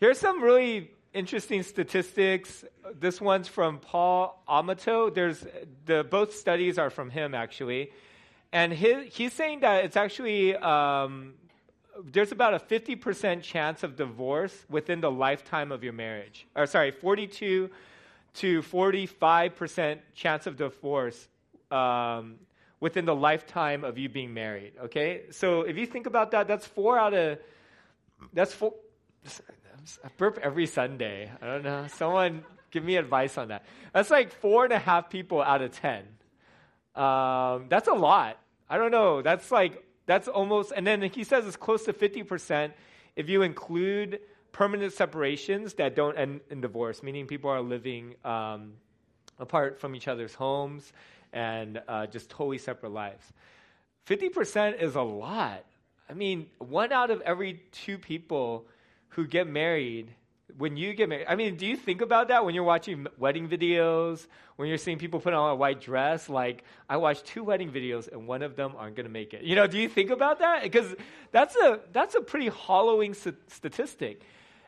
Here's some really interesting statistics. This one's from Paul Amato. There's the both studies are from him actually, and his, he's saying that it's actually um, there's about a 50% chance of divorce within the lifetime of your marriage. Or sorry, 42 to 45% chance of divorce um, within the lifetime of you being married. Okay, so if you think about that, that's four out of that's four. I burp every Sunday. I don't know. Someone give me advice on that. That's like four and a half people out of ten. Um, that's a lot. I don't know. That's like that's almost. And then he says it's close to fifty percent if you include permanent separations that don't end in divorce, meaning people are living um, apart from each other's homes and uh, just totally separate lives. 50% is a lot. I mean, one out of every two people who get married, when you get married, I mean, do you think about that when you're watching wedding videos, when you're seeing people put on a white dress? Like, I watched two wedding videos and one of them aren't going to make it. You know, do you think about that? Because that's a, that's a pretty hollowing statistic.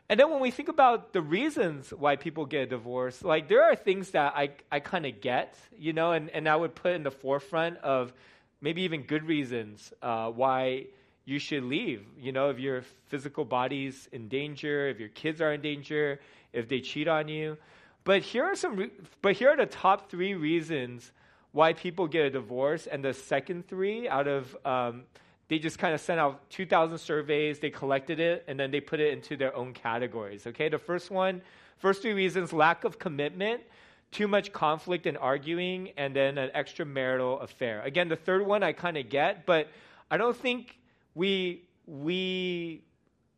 And then when we think about the reasons why people get a divorce, like there are things that I, I kind of get, you know, and, and I would put in the forefront of maybe even good reasons uh, why you should leave. You know, if your physical body's in danger, if your kids are in danger, if they cheat on you. But here are some. Re- but here are the top three reasons why people get a divorce, and the second three out of um, they just kind of sent out 2,000 surveys, they collected it, and then they put it into their own categories. Okay, the first one, first three reasons lack of commitment, too much conflict and arguing, and then an extramarital affair. Again, the third one I kind of get, but I don't think we, we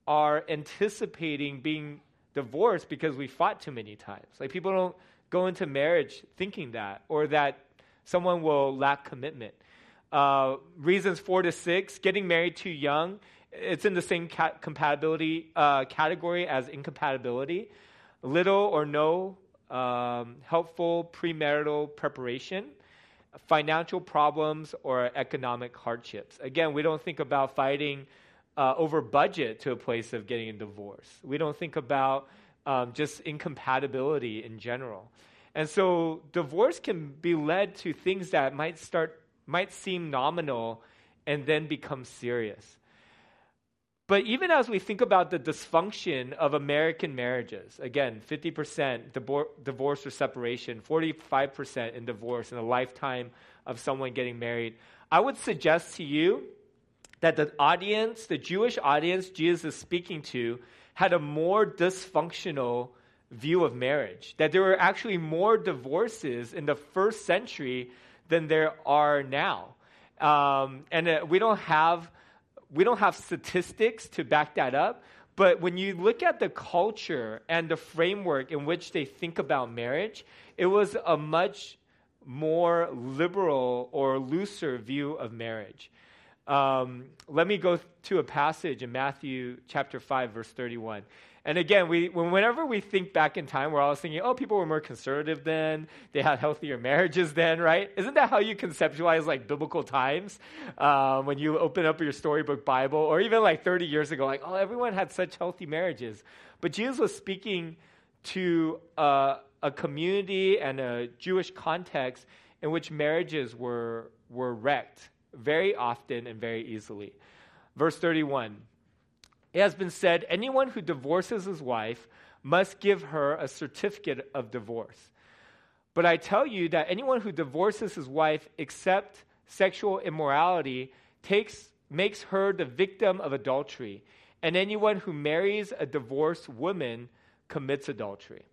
are anticipating being divorced because we fought too many times. Like people don't go into marriage thinking that, or that someone will lack commitment. Uh, reasons four to six, getting married too young. It's in the same compatibility uh, category as incompatibility. Little or no um, helpful premarital preparation, financial problems, or economic hardships. Again, we don't think about fighting uh, over budget to a place of getting a divorce. We don't think about um, just incompatibility in general. And so divorce can be led to things that might start might seem nominal and then become serious. But even as we think about the dysfunction of American marriages, again, 50% divorce or separation, 45% in divorce in a lifetime of someone getting married, I would suggest to you that the audience, the Jewish audience Jesus is speaking to, had a more dysfunctional view of marriage. That there were actually more divorces in the first century than there are now. Um, and uh, we don't have we don't have statistics to back that up. But when you look at the culture and the framework in which they think about marriage, it was a much more liberal or looser view of marriage. Um, let me go to a passage in Matthew chapter 5, verse 31. And again, we, whenever we think back in time, we're always thinking, oh, people were more conservative then. They had healthier marriages then, right? Isn't that how you conceptualize like biblical times? Um, when you open up your storybook Bible, or even like 30 years ago, like, oh, everyone had such healthy marriages. But Jesus was speaking to uh, a community and a Jewish context in which marriages were, were wrecked very often and very easily. Verse 31 it has been said anyone who divorces his wife must give her a certificate of divorce. But I tell you that anyone who divorces his wife except sexual immorality takes, makes her the victim of adultery, and anyone who marries a divorced woman commits adultery.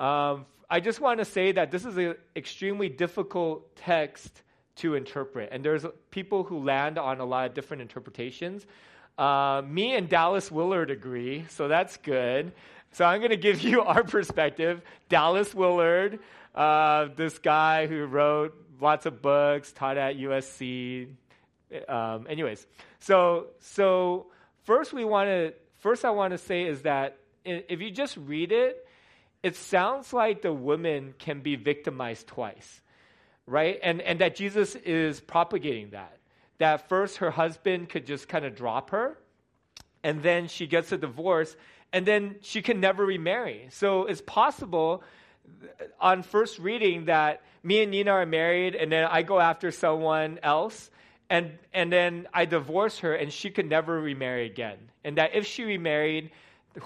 Um, I just want to say that this is an extremely difficult text to interpret, and there's people who land on a lot of different interpretations. Uh, me and Dallas Willard agree, so that's good. So I'm going to give you our perspective. Dallas Willard, uh, this guy who wrote lots of books, taught at USC. Um, anyways, so so first we want to first I want to say is that if you just read it, it sounds like the woman can be victimized twice, right? And and that Jesus is propagating that that first her husband could just kind of drop her, and then she gets a divorce, and then she can never remarry. So it's possible uh, on first reading that me and Nina are married, and then I go after someone else, and and then I divorce her, and she could never remarry again. And that if she remarried,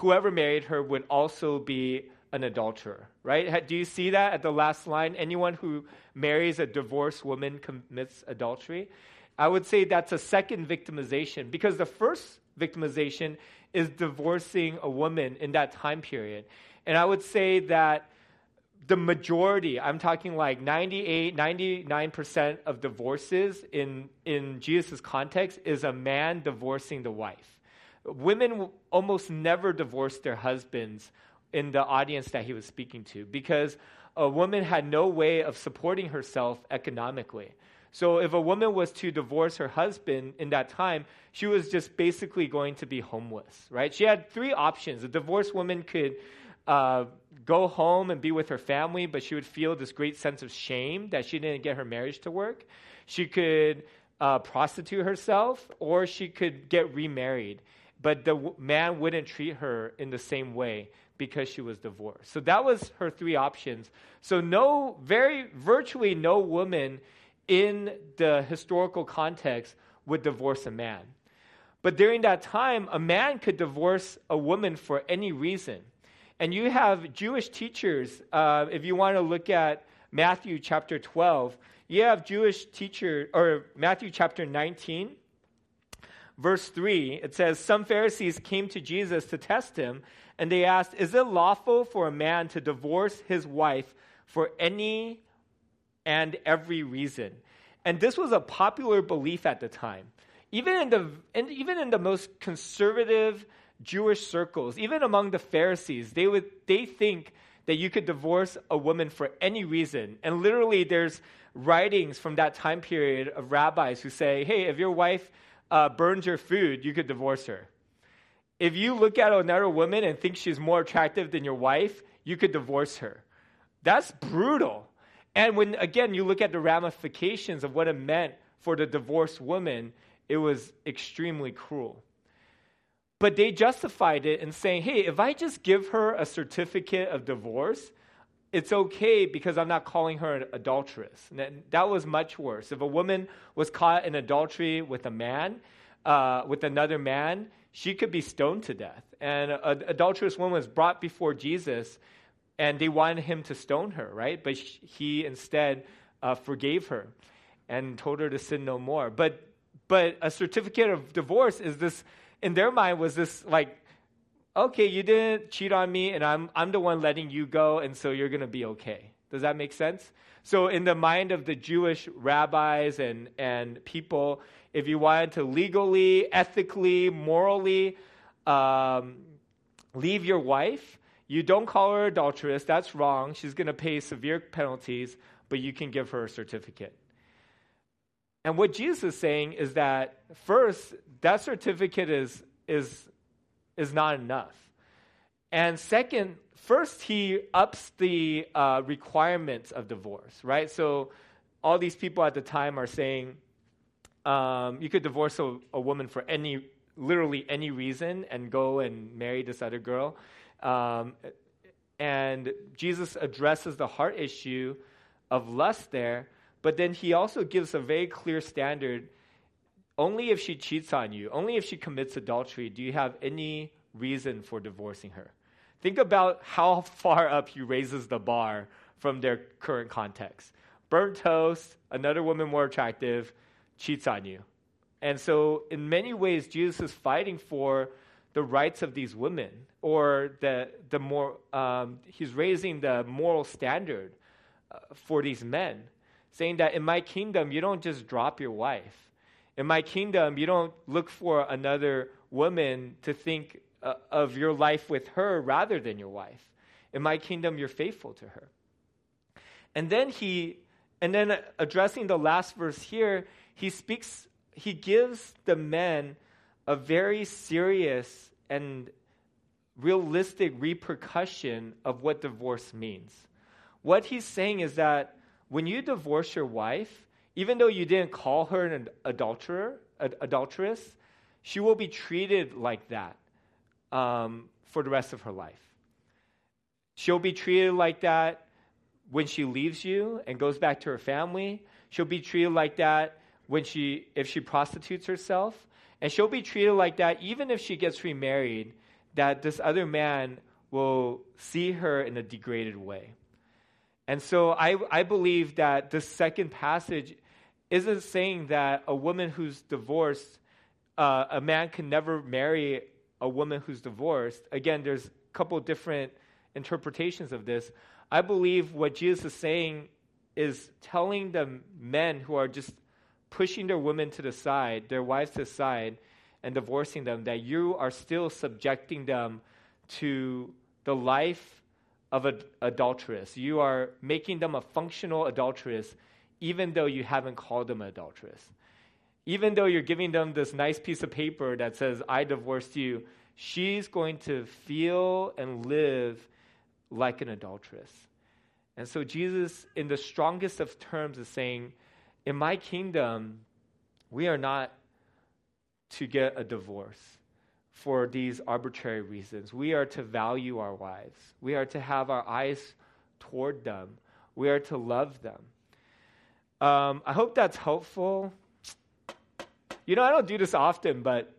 whoever married her would also be an adulterer, right? Do you see that at the last line? Anyone who marries a divorced woman commits adultery. I would say that's a second victimization because the first victimization is divorcing a woman in that time period. And I would say that the majority, I'm talking like 98, 99% of divorces in, in Jesus' context is a man divorcing the wife. Women almost never divorce their husbands in the audience that he was speaking to because a woman had no way of supporting herself economically. So if a woman was to divorce her husband in that time, she was just basically going to be homeless, right? She had three options. A divorced woman could uh, go home and be with her family, but she would feel this great sense of shame that she didn't get her marriage to work. She could uh, prostitute herself, or she could get remarried. But the w- man wouldn't treat her in the same way because she was divorced. So that was her three options. So no, very virtually no woman in the historical context would divorce a man. But during that time, a man could divorce a woman for any reason. And you have Jewish teachers, uh, if you want to look at Matthew chapter 12, you have Jewish teacher, or Matthew chapter 19, verse 3. It says, Some Pharisees came to Jesus to test him, and they asked, Is it lawful for a man to divorce his wife for any and every reason? And this was a popular belief at the time. Even in the, and even in the most conservative Jewish circles, even among the Pharisees, they would they think that you could divorce a woman for any reason. And literally, there's writings from that time period of rabbis who say, "Hey, if your wife uh, burns your food, you could divorce her. If you look at another woman and think she's more attractive than your wife, you could divorce her." That's brutal. And when again you look at the ramifications of what it meant for the divorced woman, it was extremely cruel. But they justified it in saying, hey, if I just give her a certificate of divorce, it's okay because I'm not calling her an adulteress. That was much worse. If a woman was caught in adultery with a man, uh, with another man, she could be stoned to death. And an adulterous woman was brought before Jesus, and they wanted him to stone her, right? But he instead uh, forgave her and told her to sin no more. But but a certificate of divorce is this in their mind was this like, okay, you didn't cheat on me, and I'm I'm the one letting you go, and so you're gonna be okay. Does that make sense? So in the mind of the Jewish rabbis and and people, if you wanted to legally, ethically, morally um, leave your wife, you don't call her adulteress. That's wrong. She's going to pay severe penalties, but you can give her a certificate. And what Jesus is saying is that first, that certificate is, is, is not enough. And second, first, he ups the uh, requirements of divorce, right? So all these people at the time are saying um, you could divorce a, a, woman for any, literally any reason and go and marry this other girl. Um, and Jesus addresses the heart issue of lust there but then he also gives a very clear standard. Only if she cheats on you, only if she commits adultery, do you have any reason for divorcing her. Think about how far up he raises the bar from their current context. Burnt toast, another woman more attractive, cheats on you. And so, in many ways, Jesus is fighting for the rights of these women, or the, the more, um, he's raising the moral standard uh, for these men saying that in my kingdom, you don't just drop your wife. In my kingdom, you don't look for another woman to think uh, of your life with her rather than your wife. In my kingdom, you're faithful to her. And then he, and then addressing the last verse here, he speaks, he gives the men a very serious and realistic repercussion of what divorce means. What he's saying is that when you divorce your wife, even though you didn't call her an adulterer, ad- adulteress, she will be treated like that um, for the rest of her life. She'll be treated like that when she leaves you and goes back to her family. She'll be treated like that when she if she prostitutes herself. And she'll be treated like that even if she gets remarried, that this other man will see her in a degraded way. And so I, I believe that this second passage isn't saying that a woman who's divorced, uh, a man can never marry a woman who's divorced. Again, there's a couple different interpretations of this. I believe what Jesus is saying is telling the men who are just pushing their women to the side, their wives to the side, and divorcing them, that you are still subjecting them to the life of an adulteress. You are making them a functional adulteress, even though you haven't called them an adulteress. Even though you're giving them this nice piece of paper that says, I divorced you, she's going to feel and live like an adulteress. And so Jesus, in the strongest of terms, is saying, In my kingdom, we are not to get a divorce for these arbitrary reasons. We are to value our wives, we are to have our eyes toward them, we are to love them. Um, I hope that's helpful. You know, I don't do this often, but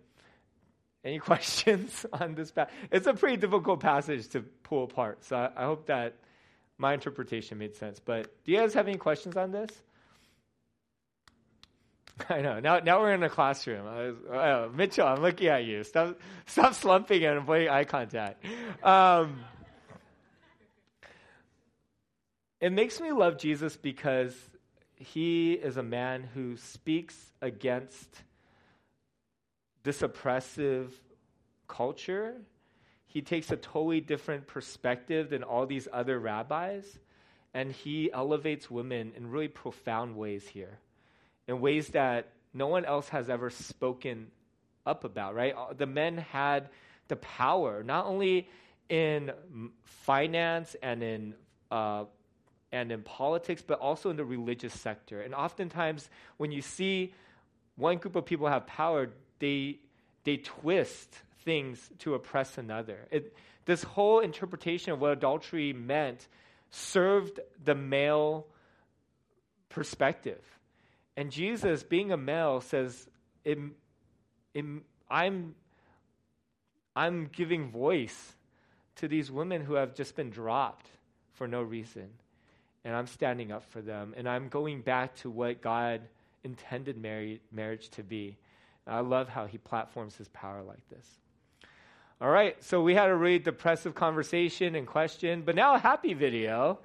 any questions on this? It's a pretty difficult passage to pull apart, so I, I hope that my interpretation made sense. But do you guys have any questions on this? I know. Now, now we're in a classroom. Was, oh, Mitchell, I'm looking at you. Stop, stop slumping and avoiding eye contact. Um, it makes me love Jesus because he is a man who speaks against this oppressive culture. He takes a totally different perspective than all these other rabbis, and he elevates women in really profound ways here, in ways that no one else has ever spoken up about, right? The men had the power, not only in finance and in uh, and in politics, but also in the religious sector. And oftentimes, when you see one group of people have power, they, they twist things to oppress another. It, this whole interpretation of what adultery meant served the male perspective. And Jesus, being a male, says, I'm, I'm giving voice to these women who have just been dropped for no reason. And I'm standing up for them. And I'm going back to what God intended marriage, to be. I love how he platforms his power like this. All right, so we had a really depressive conversation and question, but now a happy video,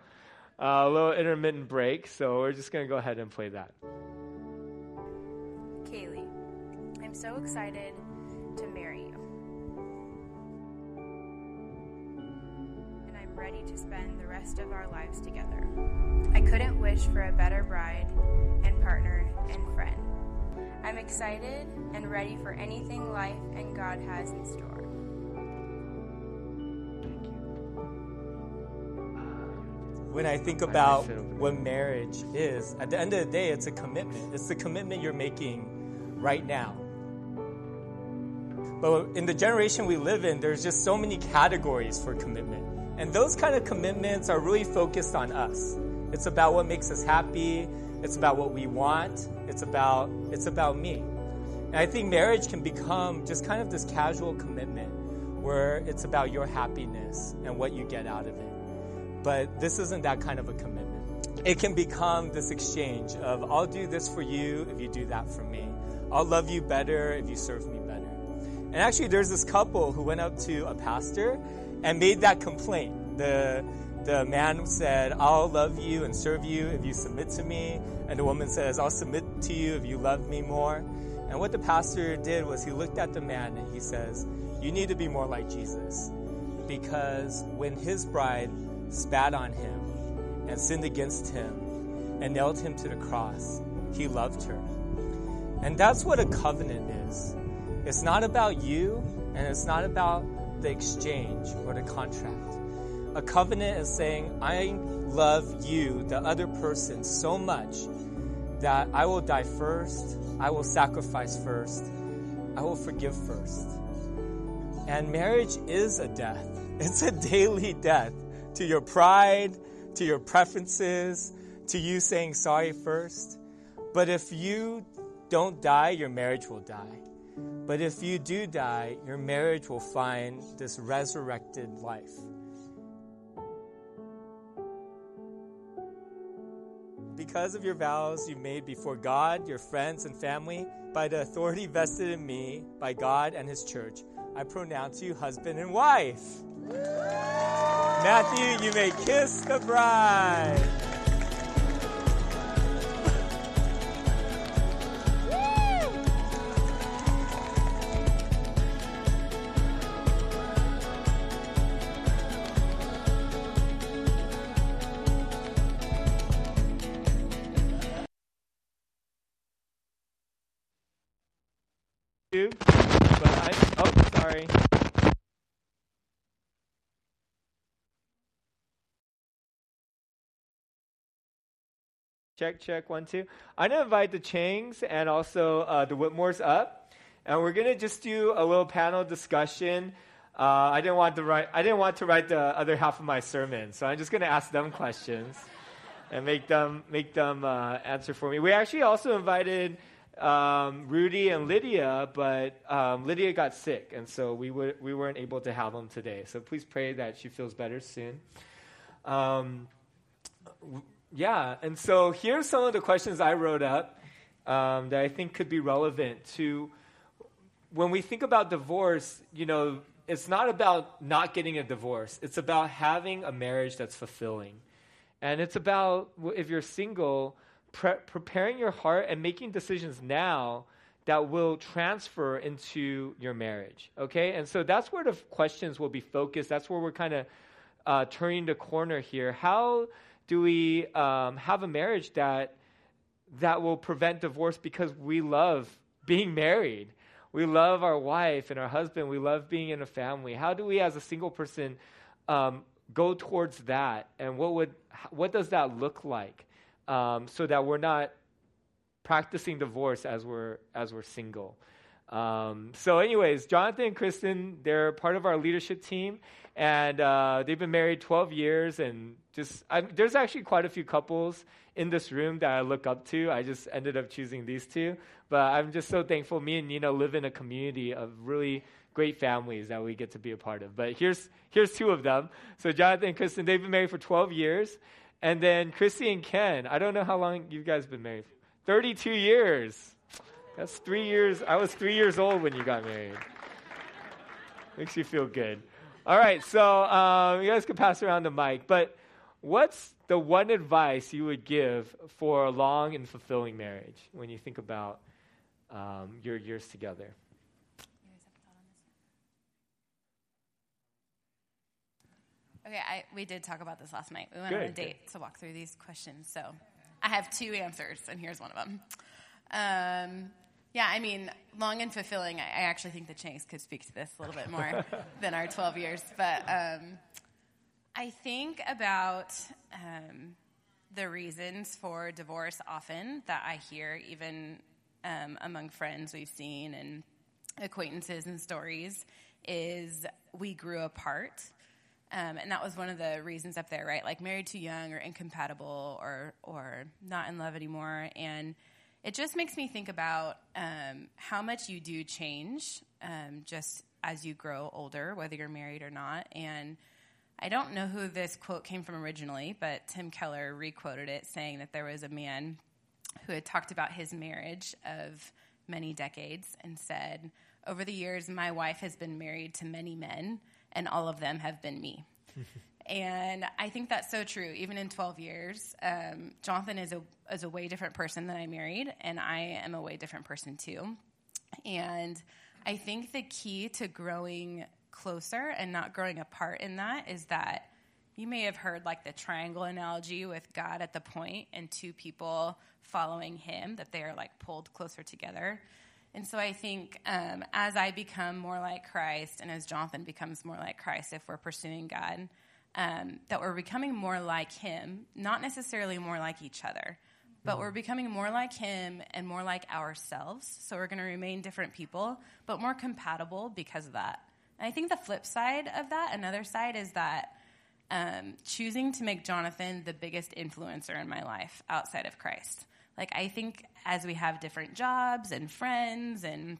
uh, a little intermittent break. So we're just going to go ahead and play that. Kaylee, I'm so excited to marry you. And I'm ready to spend the rest of our lives together. I couldn't wish for a better bride and partner and friend. I'm excited and ready for anything life and God has in store. When I think about what marriage is, at the end of the day, it's a commitment. It's the commitment you're making right now. But in the generation we live in, there's just so many categories for commitment. And those kind of commitments are really focused on us. It's about what makes us happy, it's about what we want. It's about it's about me. And I think marriage can become just kind of this casual commitment where it's about your happiness and what you get out of it. But this isn't that kind of a commitment. It can become this exchange of I'll do this for you if you do that for me. I'll love you better if you serve me. And actually there's this couple who went up to a pastor and made that complaint. The the man said, I'll love you and serve you if you submit to me. And the woman says, I'll submit to you if you love me more. And what the pastor did was he looked at the man and he says, You need to be more like Jesus. Because when his bride spat on him and sinned against him and nailed him to the cross, he loved her. And that's what a covenant is. It's not about you and it's not about the exchange or the contract. A covenant is saying, I love you, the other person, so much that I will die first, I will sacrifice first, I will forgive first. And marriage is a death. It's a daily death to your pride, to your preferences, to you saying sorry first. But if you don't die, your marriage will die. But if you do die, your marriage will find this resurrected life. Because of your vows you made before God, your friends, and family, by the authority vested in me by God and His church, I pronounce you husband and wife. Matthew, you may kiss the bride. Check, check, one, two. I'm going to invite the Changs and also uh, the Whitmores up. And we're going to just do a little panel discussion. Uh, I didn't want to write. I didn't want to write the other half of my sermon, so I'm just going to ask them questions and make them make them uh, answer for me. We actually also invited um, Rudy and Lydia, but um, Lydia got sick, and so we we weren't able to have them today. So please pray that she feels better soon. Um, yeah, and so here's some of the questions I wrote up um, that I think could be relevant to when we think about divorce. You know, it's not about not getting a divorce; it's about having a marriage that's fulfilling, and it's about if you're single, pre- preparing your heart and making decisions now that will transfer into your marriage. Okay, and so that's where the questions will be focused. That's where we're kind of uh, turning the corner here. How do we um, have a marriage that that will prevent divorce because we love being married? We love our wife and our husband. We love being in a family. How do we, as a single person, um, go towards that? And what would what does that look like, um, so that we're not practicing divorce as we're as we're single? Um, so, anyways, Jonathan and Kristen, they're part of our leadership team, and uh, they've been married 12 years. And just I'm, there's actually quite a few couples in this room that I look up to. I just ended up choosing these two, but I'm just so thankful. Me and Nina live in a community of really great families that we get to be a part of. But here's here's two of them. So Jonathan and Kristen, they've been married for 12 years, and then Chrissy and Ken. I don't know how long you guys been married. 32 years. That's three years. I was three years old when you got married. Makes you feel good. All right, so um, you guys can pass around the mic. But what's the one advice you would give for a long and fulfilling marriage when you think about um, your years together? Okay, I, we did talk about this last night. We went Good, on a date to walk through these questions. So I have two answers, and here's one of them. Um, yeah, I mean, long and fulfilling, I, I actually think the Changs could speak to this a little bit more than our 12 years. But um, I think about um, the reasons for divorce often that I hear, even um, among friends we've seen and acquaintances and stories, is we grew apart. Um, and that was one of the reasons up there, right? Like married too young or incompatible or or not in love anymore. And it just makes me think about um, how much you do change um, just as you grow older, whether you're married or not. And I don't know who this quote came from originally, but Tim Keller requoted it, saying that there was a man who had talked about his marriage of many decades and said, Over the years, my wife has been married to many men, and all of them have been me. and I think that's so true. Even in 12 years, um, Jonathan is a, is a way different person than I married, and I am a way different person too. And I think the key to growing closer and not growing apart in that is that you may have heard like the triangle analogy with God at the point and two people following him, that they are like pulled closer together. And so I think um, as I become more like Christ and as Jonathan becomes more like Christ, if we're pursuing God, um, that we're becoming more like him, not necessarily more like each other, but we're becoming more like him and more like ourselves. So we're going to remain different people, but more compatible because of that. And I think the flip side of that, another side, is that um, choosing to make Jonathan the biggest influencer in my life outside of Christ. Like, I think as we have different jobs and friends and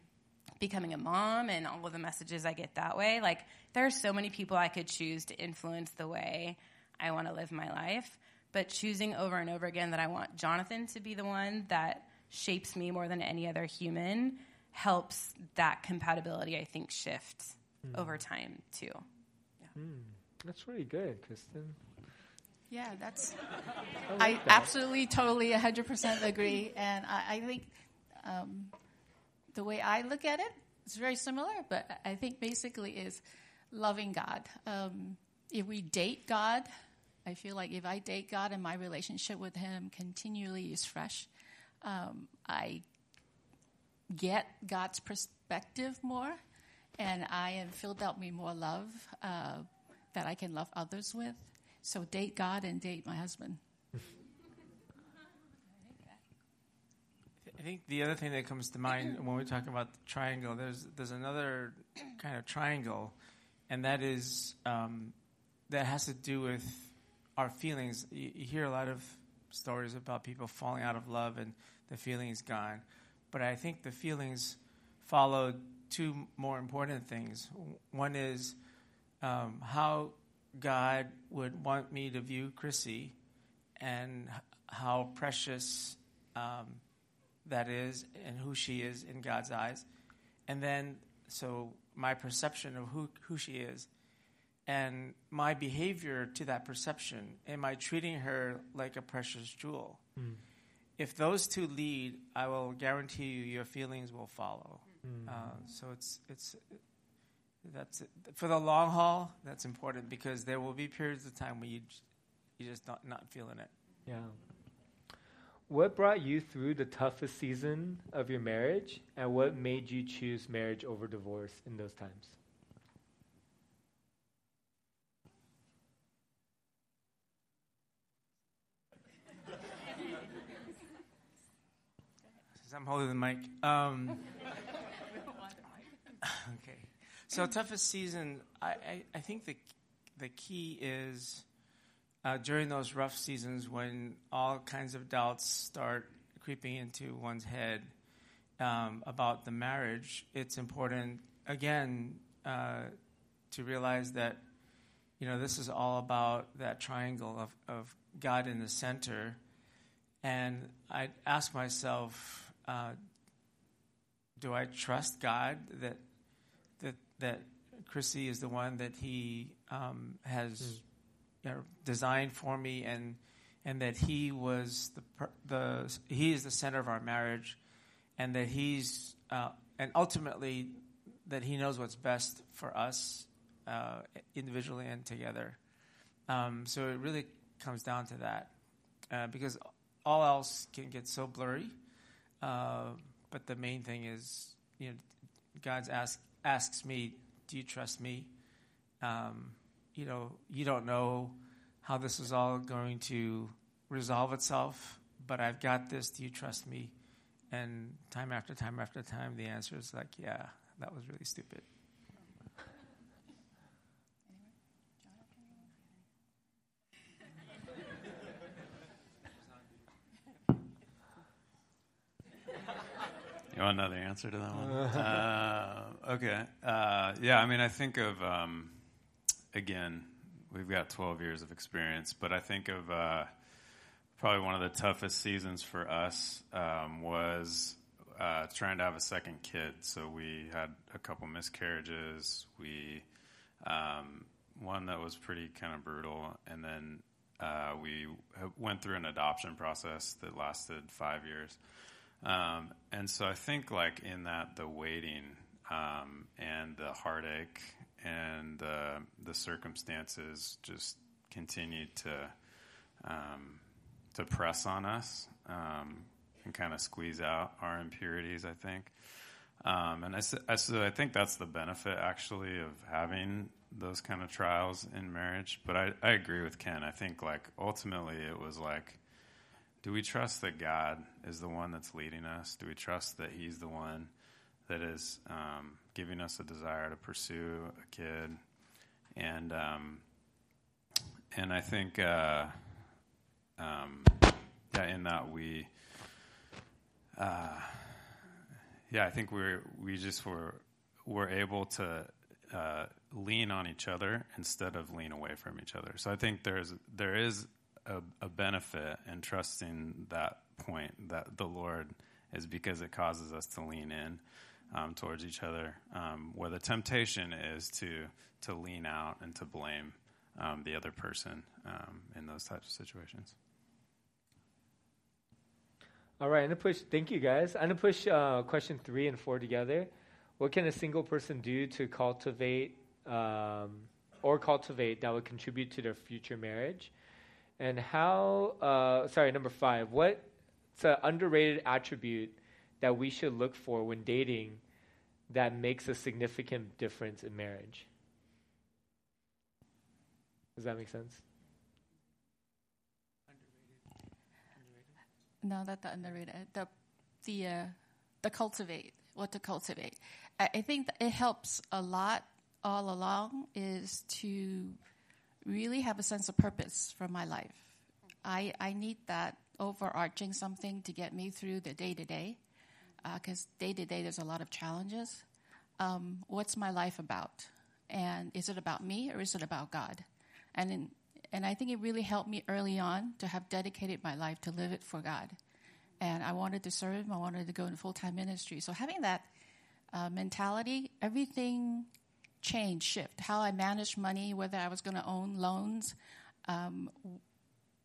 becoming a mom and all of the messages I get that way, like, there are so many people I could choose to influence the way I want to live my life. But choosing over and over again that I want Jonathan to be the one that shapes me more than any other human helps that compatibility, I think, shift mm. over time too. Yeah. Mm. That's really good, Kristen. Yeah, that's. I, like I that. absolutely, totally, 100% agree. And I, I think um, the way I look at it is very similar, but I think basically is loving God. Um, if we date God, I feel like if I date God and my relationship with Him continually is fresh, um, I get God's perspective more, and I am filled up with more love uh, that I can love others with. So date God and date my husband. I think the other thing that comes to mind when we talk about the triangle, there's there's another kind of triangle, and that is um, that has to do with our feelings. You, you hear a lot of stories about people falling out of love and the feelings gone. But I think the feelings follow two more important things. One is um, how God would want me to view Chrissy and how precious um, that is and who she is in God's eyes. And then, so my perception of who, who she is and my behavior to that perception. Am I treating her like a precious jewel? Mm. If those two lead, I will guarantee you your feelings will follow. Mm. Uh, so it's it's that's it. for the long haul. That's important because there will be periods of time where you you just not not feeling it. Yeah. What brought you through the toughest season of your marriage, and what made you choose marriage over divorce in those times? I'm holding the mic. Um, okay. So toughest season, I, I, I, think the the key is uh, during those rough seasons when all kinds of doubts start creeping into one's head um, about the marriage. It's important again uh, to realize that you know this is all about that triangle of, of God in the center, and I ask myself uh, do I trust God that that Chrissy is the one that He um, has you know, designed for me, and and that He was the the He is the center of our marriage, and that He's uh, and ultimately that He knows what's best for us uh, individually and together. Um, so it really comes down to that, uh, because all else can get so blurry. Uh, but the main thing is, you know, God ask, asks me, "Do you trust me?" Um, you know, you don't know how this is all going to resolve itself, but I've got this. Do you trust me? And time after time after time, the answer is like, "Yeah, that was really stupid." You want another answer to that one? uh, okay. Uh, yeah, I mean, I think of, um, again, we've got 12 years of experience, but I think of uh, probably one of the toughest seasons for us um, was uh, trying to have a second kid. So we had a couple miscarriages. We, um, one that was pretty kind of brutal, and then uh, we went through an adoption process that lasted five years. Um, and so I think like in that the waiting um, and the heartache and uh, the circumstances just continued to um, to press on us um, and kind of squeeze out our impurities. I think, um, and I, I, so I think that's the benefit actually of having those kind of trials in marriage. But I, I agree with Ken. I think like ultimately it was like do we trust that God is the one that's leading us? Do we trust that He's the one that is um, giving us a desire to pursue a kid, and um, and I think uh, um, yeah, in that we. Uh, yeah, I think we're we just were were able to uh, lean on each other instead of lean away from each other. So I think there's there is a, a benefit in trusting that point that the Lord is because it causes us to lean in um, towards each other. Um, where the temptation is to to lean out and to blame um, the other person um, in those types of situations. All right, I'm gonna push. Thank you, guys. I'm gonna push uh, question three and four together. What can a single person do to cultivate um, or cultivate that would contribute to their future marriage? And how? Uh, sorry, number five. What's an underrated attribute that we should look for when dating that makes a significant difference in marriage? Does that make sense? No, not the underrated. The the uh, the cultivate. What to cultivate. I, I think it helps a lot all along is to really have a sense of purpose for my life. I I need that overarching something to get me through the day to day, because day to day there's a lot of challenges. Um, what's my life about? And is it about me or is it about God? And in, and I think it really helped me early on to have dedicated my life to live it for God. And I wanted to serve Him. I wanted to go into full time ministry. So having that uh, mentality, everything changed, shift. How I managed money, whether I was going to own loans, um,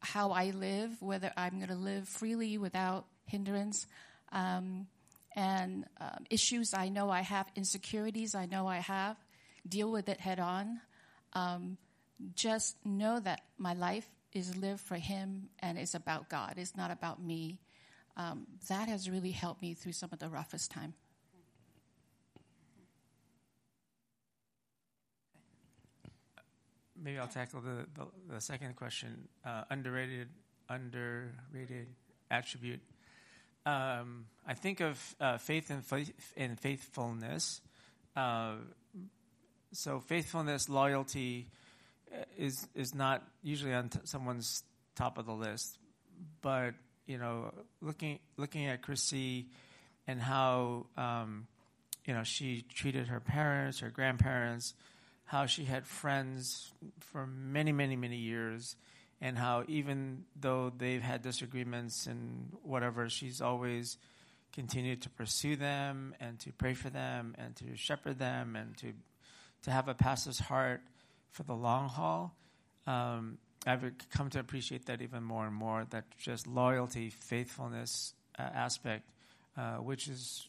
how I live, whether I'm going to live freely without hindrance, um, and um, issues I know I have, insecurities I know I have, deal with it head on. Um, just know that my life is lived for Him and it's about God. It's not about me. Um, that has really helped me through some of the roughest time. Maybe I'll tackle the, the, the second question. Uh, underrated, underrated attribute. Um, I think of uh, faith and and faithfulness. Uh, so faithfulness, loyalty uh, is is not usually on t- someone's top of the list, but you know, looking looking at Chrissy and how um, you know she treated her parents, her grandparents, how she had friends for many, many, many years, and how even though they've had disagreements and whatever, she's always continued to pursue them and to pray for them and to shepherd them and to to have a pastor's heart for the long haul. Um, I've come to appreciate that even more and more. That just loyalty, faithfulness uh, aspect, uh, which is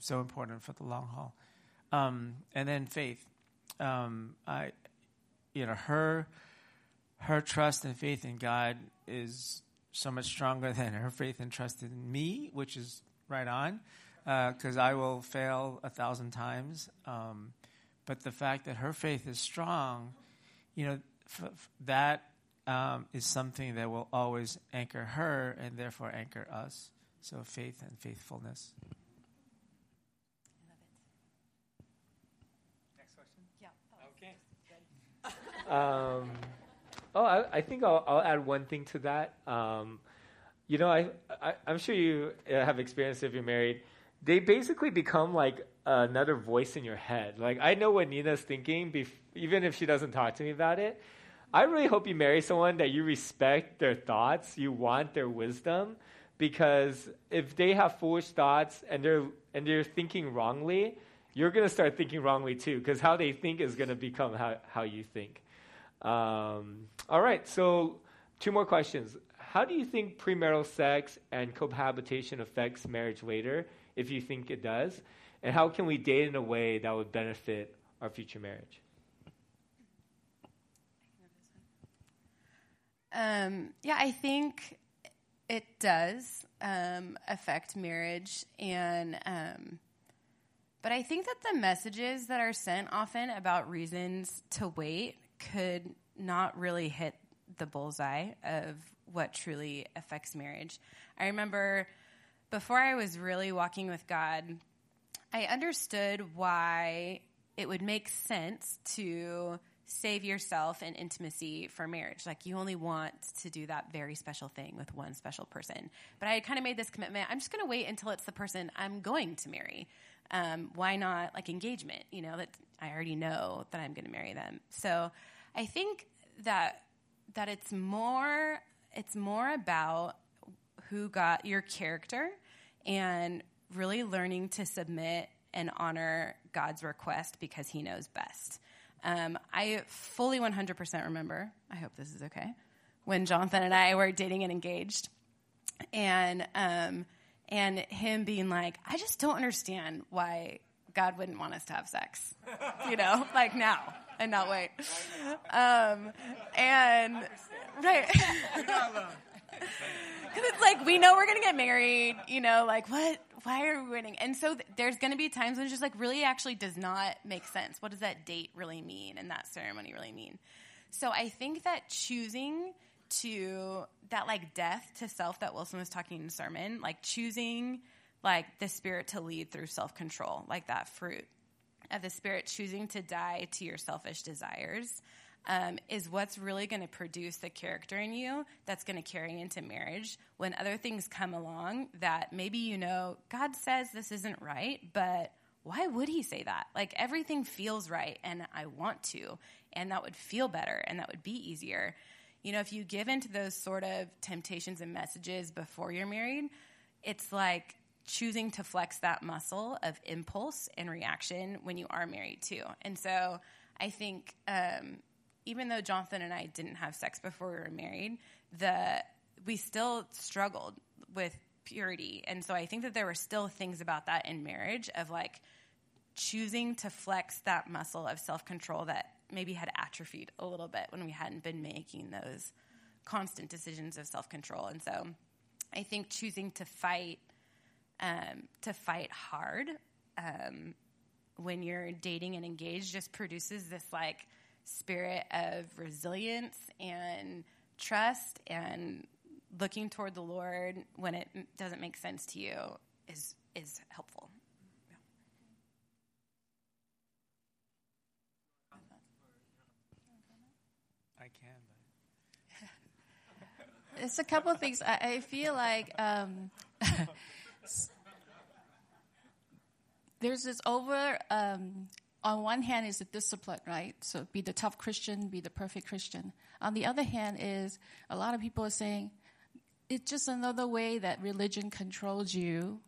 so important for the long haul, um, and then faith. Um, I, you know, her her trust and faith in God is so much stronger than her faith and trust in me, which is right on, because uh, I will fail a thousand times. Um, but the fact that her faith is strong, you know, f- f- that um, is something that will always anchor her and therefore anchor us. So faith and faithfulness. Next question. Yeah. Okay. Um, oh, I, I think I'll, I'll, add one thing to that. Um, you know, I, I am sure you uh, have experience if you're married. They basically become like another voice in your head. Like I know what Nina's thinking, bef- even if she doesn't talk to me about it. I really hope you marry someone that you respect their thoughts, you want their wisdom, because if they have foolish thoughts and they're and they're thinking wrongly, you're gonna start thinking wrongly too, because how they think is gonna become how, how you think. Um, all right, so two more questions. How do you think premarital sex and cohabitation affects marriage later, if you think it does? And how can we date in a way that would benefit our future marriage? Um, yeah, I think it does um, affect marriage, and um, but I think that the messages that are sent often about reasons to wait could not really hit the bullseye of what truly affects marriage. I remember before I was really walking with God, I understood why it would make sense to save yourself in intimacy for marriage. Like you only want to do that very special thing with one special person. But I had kind of made this commitment. I'm just going to wait until it's the person I'm going to marry. Um, why not like engagement? You know that I already know that I'm going to marry them. So I think that that it's more it's more about who got your character and really learning to submit and honor God's request because He knows best. Um, I fully 100% remember, I hope this is okay, when Jonathan and I were dating and engaged. And, um, and him being like, I just don't understand why God wouldn't want us to have sex, you know, like now and not wait. Um, and, right. Because it's like, we know we're to get married, you know, like, what? Why are we waiting? And so th- there's to be times when it's just like, really actually does not make sense. What does that date really mean and that ceremony really mean? So I think that choosing to, that like death to self that Wilson was talking in sermon, like choosing like the spirit to lead through self control, like that fruit of the spirit, choosing to die to your selfish desires um, is what's really going to produce the character in you that's going to carry into marriage when other things come along that maybe you know God says this isn't right, but why would he say that? Like everything feels right and I want to, and that would feel better and that would be easier. You know, if you give into those sort of temptations and messages before you're married, it's like choosing to flex that muscle of impulse and reaction when you are married too. And so I think um, even though Jonathan and I didn't have sex before we were married, the we still struggled with purity. And so I think that there were still things about that in marriage of like choosing to flex that muscle of self-control that maybe had atrophied a little bit when we hadn't been making those constant decisions of self-control. And so I think choosing to fight um, to fight hard um, when you're dating and engaged just produces this like spirit of resilience and trust and looking toward the Lord when it doesn't make sense to you is is helpful. I can, but it's a couple of things. I, I feel like um, there's this over um, on one hand is the discipline, right? So be the tough Christian, be the perfect Christian. On the other hand is a lot of people are saying it's just another way that religion controls you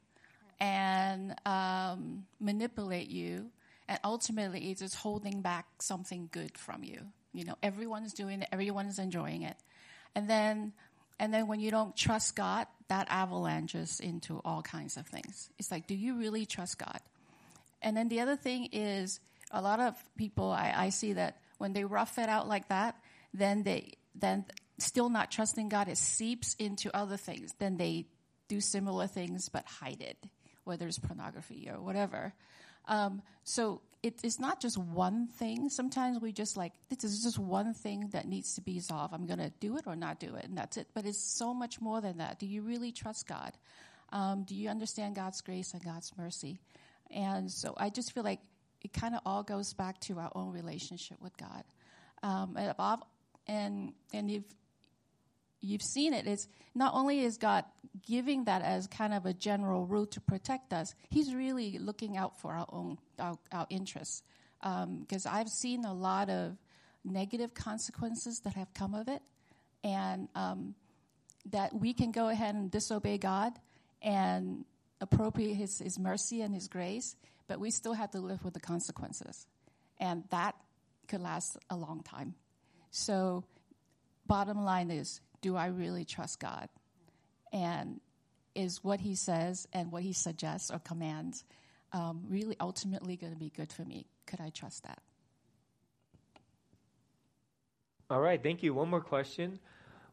and um, manipulate you, and ultimately it's just holding back something good from you. You know, everyone's doing it, everyone's enjoying it, and then and then when you don't trust God, that avalanches into all kinds of things. It's like, do you really trust God? And then the other thing is a lot of people I, I see that when they rough it out like that, then they then still not trusting God, it seeps into other things. Then they do similar things but hide it, whether it's pornography or whatever. Um, so it is not just one thing. Sometimes we just like, this is just one thing that needs to be solved. I'm going to do it or not do it, and that's it. But it's so much more than that. Do you really trust God? Um, do you understand God's grace and God's mercy? And so I just feel like it kind of all goes back to our own relationship with God. Um, and, and and if you've seen it, it's not only is God giving that as kind of a general rule to protect us, He's really looking out for our own our, our interests. Because um, I've seen a lot of negative consequences that have come of it, and um, that we can go ahead and disobey God and appropriate his, his mercy and his grace, but we still have to live with the consequences. And that could last a long time. So, bottom line is do I really trust God? And is what he says and what he suggests or commands um, really ultimately going to be good for me? Could I trust that? All right, thank you. One more question.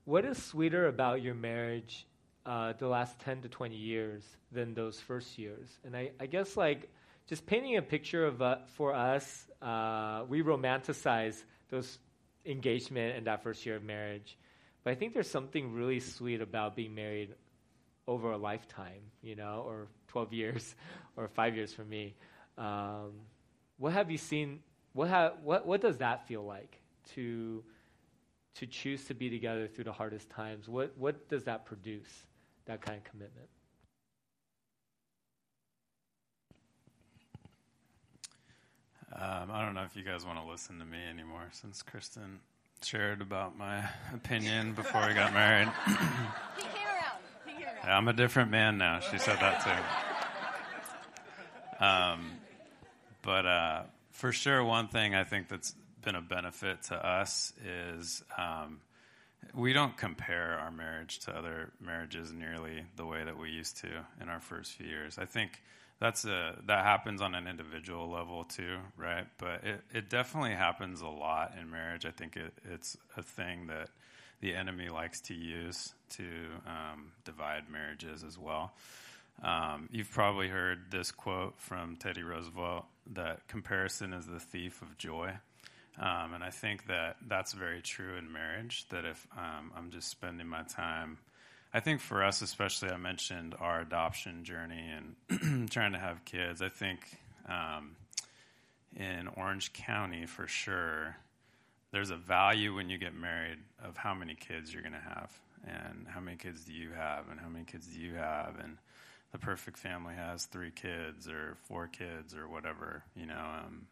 What is sweeter about your marriage uh, the last 10 to 20 years than those first years. And I, I guess, like, just painting a picture of uh, for us, uh, we romanticize those engagement and that first year of marriage. But I think there's something really sweet about being married over a lifetime, you know, or 12 years, or five years for me. Um, what have you seen? What, ha- what, what does that feel like to, to choose to be together through the hardest times? What, what does that produce, that kind of commitment? Um, I don't know if you guys want to listen to me anymore since Kristen shared about my opinion before we got married. He came around. He came around. I'm a different man now. She said that too. Um, but uh, for sure, one thing I think that's been a benefit to us is um, we don't compare our marriage to other marriages nearly the way that we used to in our first few years. I think that's a that happens on an individual level too, right? But it, it definitely happens a lot in marriage. I think it, it's a thing that the enemy likes to use to um, divide marriages as well. Um, you've probably heard this quote from Teddy Roosevelt that comparison is the thief of joy. Um, and I think that that's very true in marriage. That if um, I'm just spending my time I think for us, especially, I mentioned our adoption journey and trying to have kids. I think um, in Orange County, for sure, there's a value when you get married of how many kids you're going to have, and how many kids do you have, and how many kids do you have, and the perfect family has three kids or four kids or whatever, you know. Um,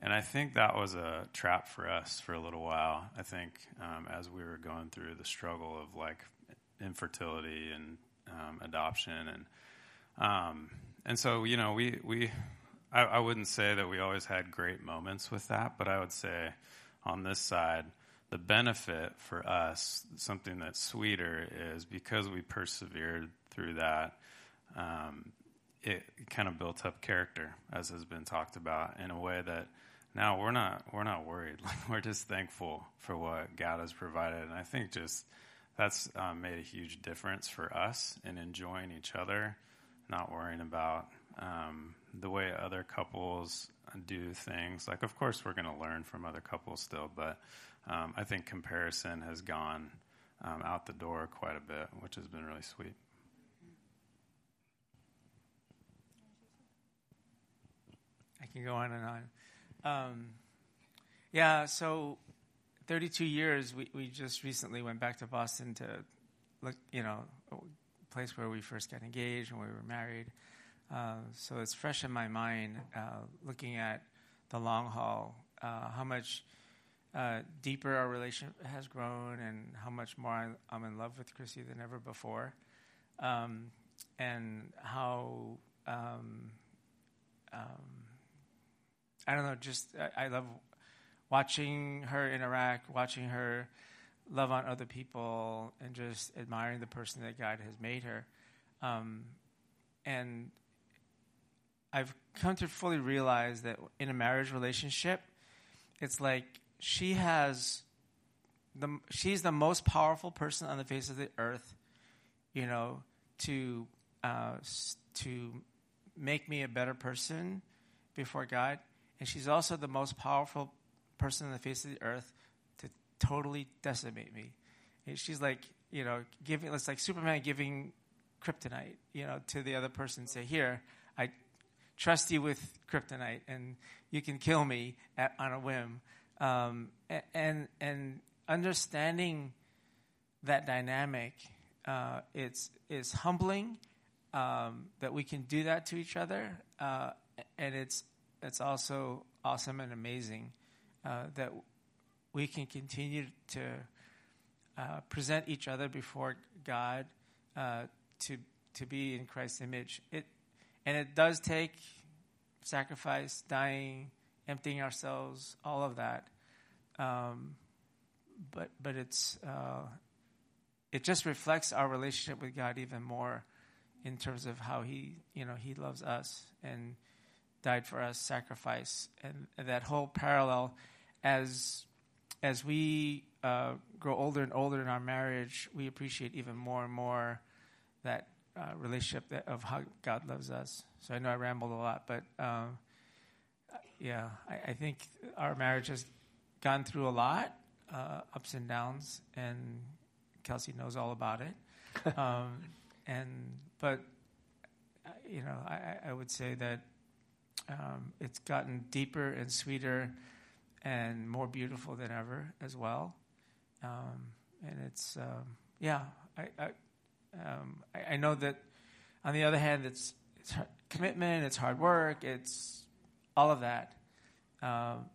and I think that was a trap for us for a little while. I think um, as we were going through the struggle of like infertility and um, adoption and um, and so you know we we I, I, wouldn't say that we always had great moments with that, but I would say on this side the benefit for us something that's sweeter is because we persevered through that. Um, it kind of built up character, as has been talked about, in a way that now we're not we're not worried. Like we're just thankful for what God has provided, and I think just that's um, made a huge difference for us in enjoying each other, not worrying about um, the way other couples do things. Like, of course, we're going to learn from other couples still, but um, I think comparison has gone um, out the door quite a bit, which has been really sweet. I can go on and on. Um, yeah, so 32 years, we, we just recently went back to Boston to look, you know, place where we first got engaged and we were married. Uh, so it's fresh in my mind, uh, looking at the long haul, uh, how much uh, deeper our relationship has grown, and how much more I, am in love with Chrissy than ever before, um, and how um, um, I don't know, just I, I love watching her interact, watching her love on other people, and just admiring the person that God has made her. Um, and I've come to fully realize that in a marriage relationship, it's like she has the she's the most powerful person on the face of the earth, you know, to uh, to make me a better person before God, and she's also the most powerful person on the face of the earth to totally decimate me. And she's like, you know, giving, it's like Superman giving kryptonite, you know, to the other person. Say, here, I trust you with kryptonite, and you can kill me at, on a whim. Um, and and understanding that dynamic, uh, it's is humbling um, that we can do that to each other, uh, and it's it's also awesome and amazing uh, that we can continue to uh, present each other before God uh, to to be in Christ's image. It and it does take sacrifice, dying, emptying ourselves, all of that. Um, but but it's uh, it just reflects our relationship with God even more in terms of how He you know He loves us and died for us, sacrifice, and, and that whole parallel as as we uh, grow older and older in our marriage, we appreciate even more and more that uh, relationship that, of how God loves us. So I know I rambled a lot, but um, yeah, I, I, think our marriage has gone through a lot, uh, ups and downs, and Kelsey knows all about it. Um, and but uh, you know, I, I would say that um, it's gotten deeper and sweeter and more beautiful than ever as well. Um, and it's um, yeah, I I, um, I, I know that. On the other hand, it's it's commitment, it's hard work, it's all of that. Um,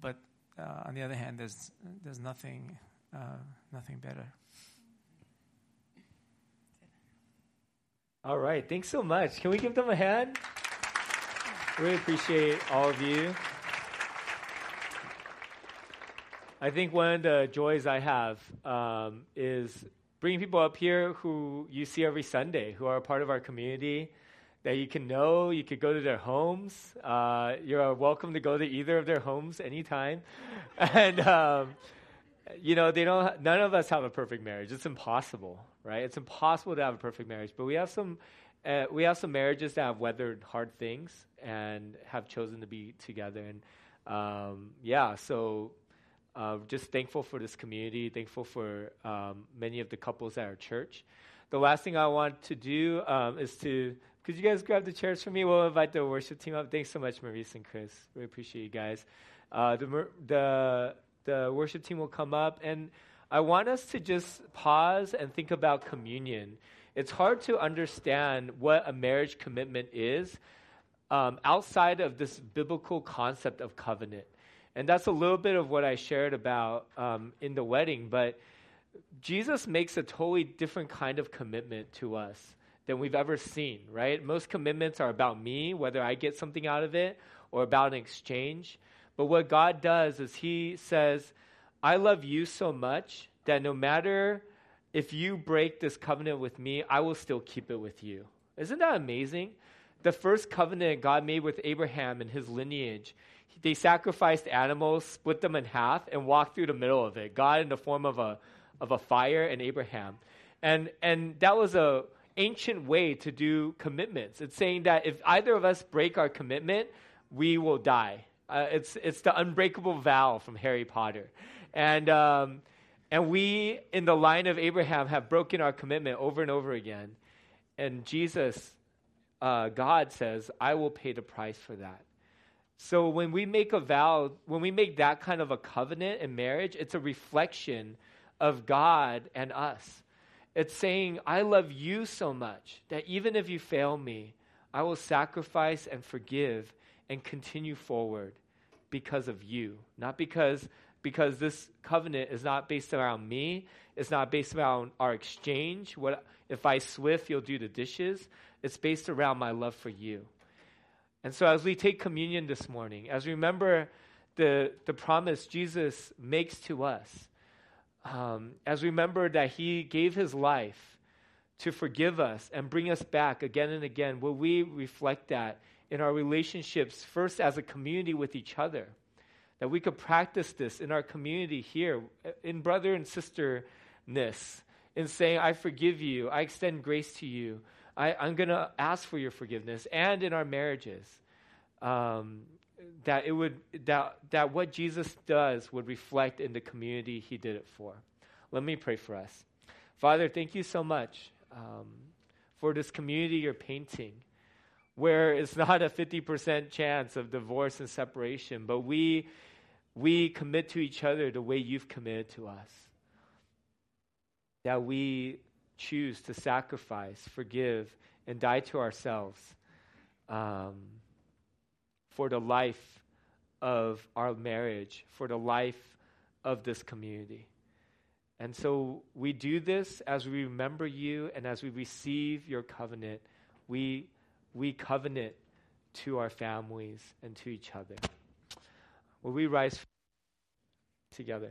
but uh, on the other hand, there's there's nothing uh, nothing better. All right, thanks so much. Can we give them a hand? Really appreciate all of you. I think one of the joys I have um, is bringing people up here who you see every Sunday, who are a part of our community, that you can know. You could go to their homes. Uh, you're welcome to go to either of their homes anytime. and, um, you know, they don't, none of us have a perfect marriage. It's impossible, right? It's impossible to have a perfect marriage. But we have some, uh, we have some marriages that have weathered hard things and have chosen to be together. And, um, yeah, so uh, just thankful for this community, thankful for um, many of the couples at our church. The last thing I want to do um, is to could you guys grab the chairs for me? We'll invite the worship team up. Thanks so much, Maurice and Chris. We appreciate you guys. Uh, the, the, the worship team will come up, and I want us to just pause and think about communion. It's hard to understand what a marriage commitment is um, outside of this biblical concept of covenant. And that's a little bit of what I shared about um, in the wedding, but Jesus makes a totally different kind of commitment to us than we've ever seen, right? Most commitments are about me, whether I get something out of it or about an exchange. But what God does is He says, I love you so much that no matter if you break this covenant with me, I will still keep it with you. Isn't that amazing? The first covenant God made with Abraham and his lineage, they sacrificed animals, split them in half, and walked through the middle of it. God in the form of a, of a fire and Abraham. And, and that was a ancient way to do commitments. It's saying that if either of us break our commitment, we will die. Uh, it's, it's the unbreakable vow from Harry Potter. And, um, and we, in the line of Abraham, have broken our commitment over and over again. And Jesus, uh, God says, I will pay the price for that. So when we make a vow, when we make that kind of a covenant in marriage, it's a reflection of God and us. It's saying, I love you so much that even if you fail me, I will sacrifice and forgive and continue forward because of you. Not because because this covenant is not based around me, it's not based around our exchange. What if I swift, you'll do the dishes? It's based around my love for you. And so as we take communion this morning, as we remember the, the promise Jesus makes to us, um, as we remember that He gave His life to forgive us and bring us back again and again, will we reflect that in our relationships, first as a community with each other? That we could practice this in our community here, in brother and sisterness, in saying, I forgive you, I extend grace to you, I, am going to ask for your forgiveness, and in our marriages. Um, that it would that that what Jesus does would reflect in the community he did it for. Let me pray for us. Father, thank you so much um, for this community you're painting, where it's not a 50% chance of divorce and separation, but we we commit to each other the way you've committed to us. That we choose to sacrifice, forgive, and die to ourselves. Um, for the life of our marriage, for the life of this community. And so we do this as we remember you and as we receive your covenant. We, we covenant to our families and to each other. Will we rise together?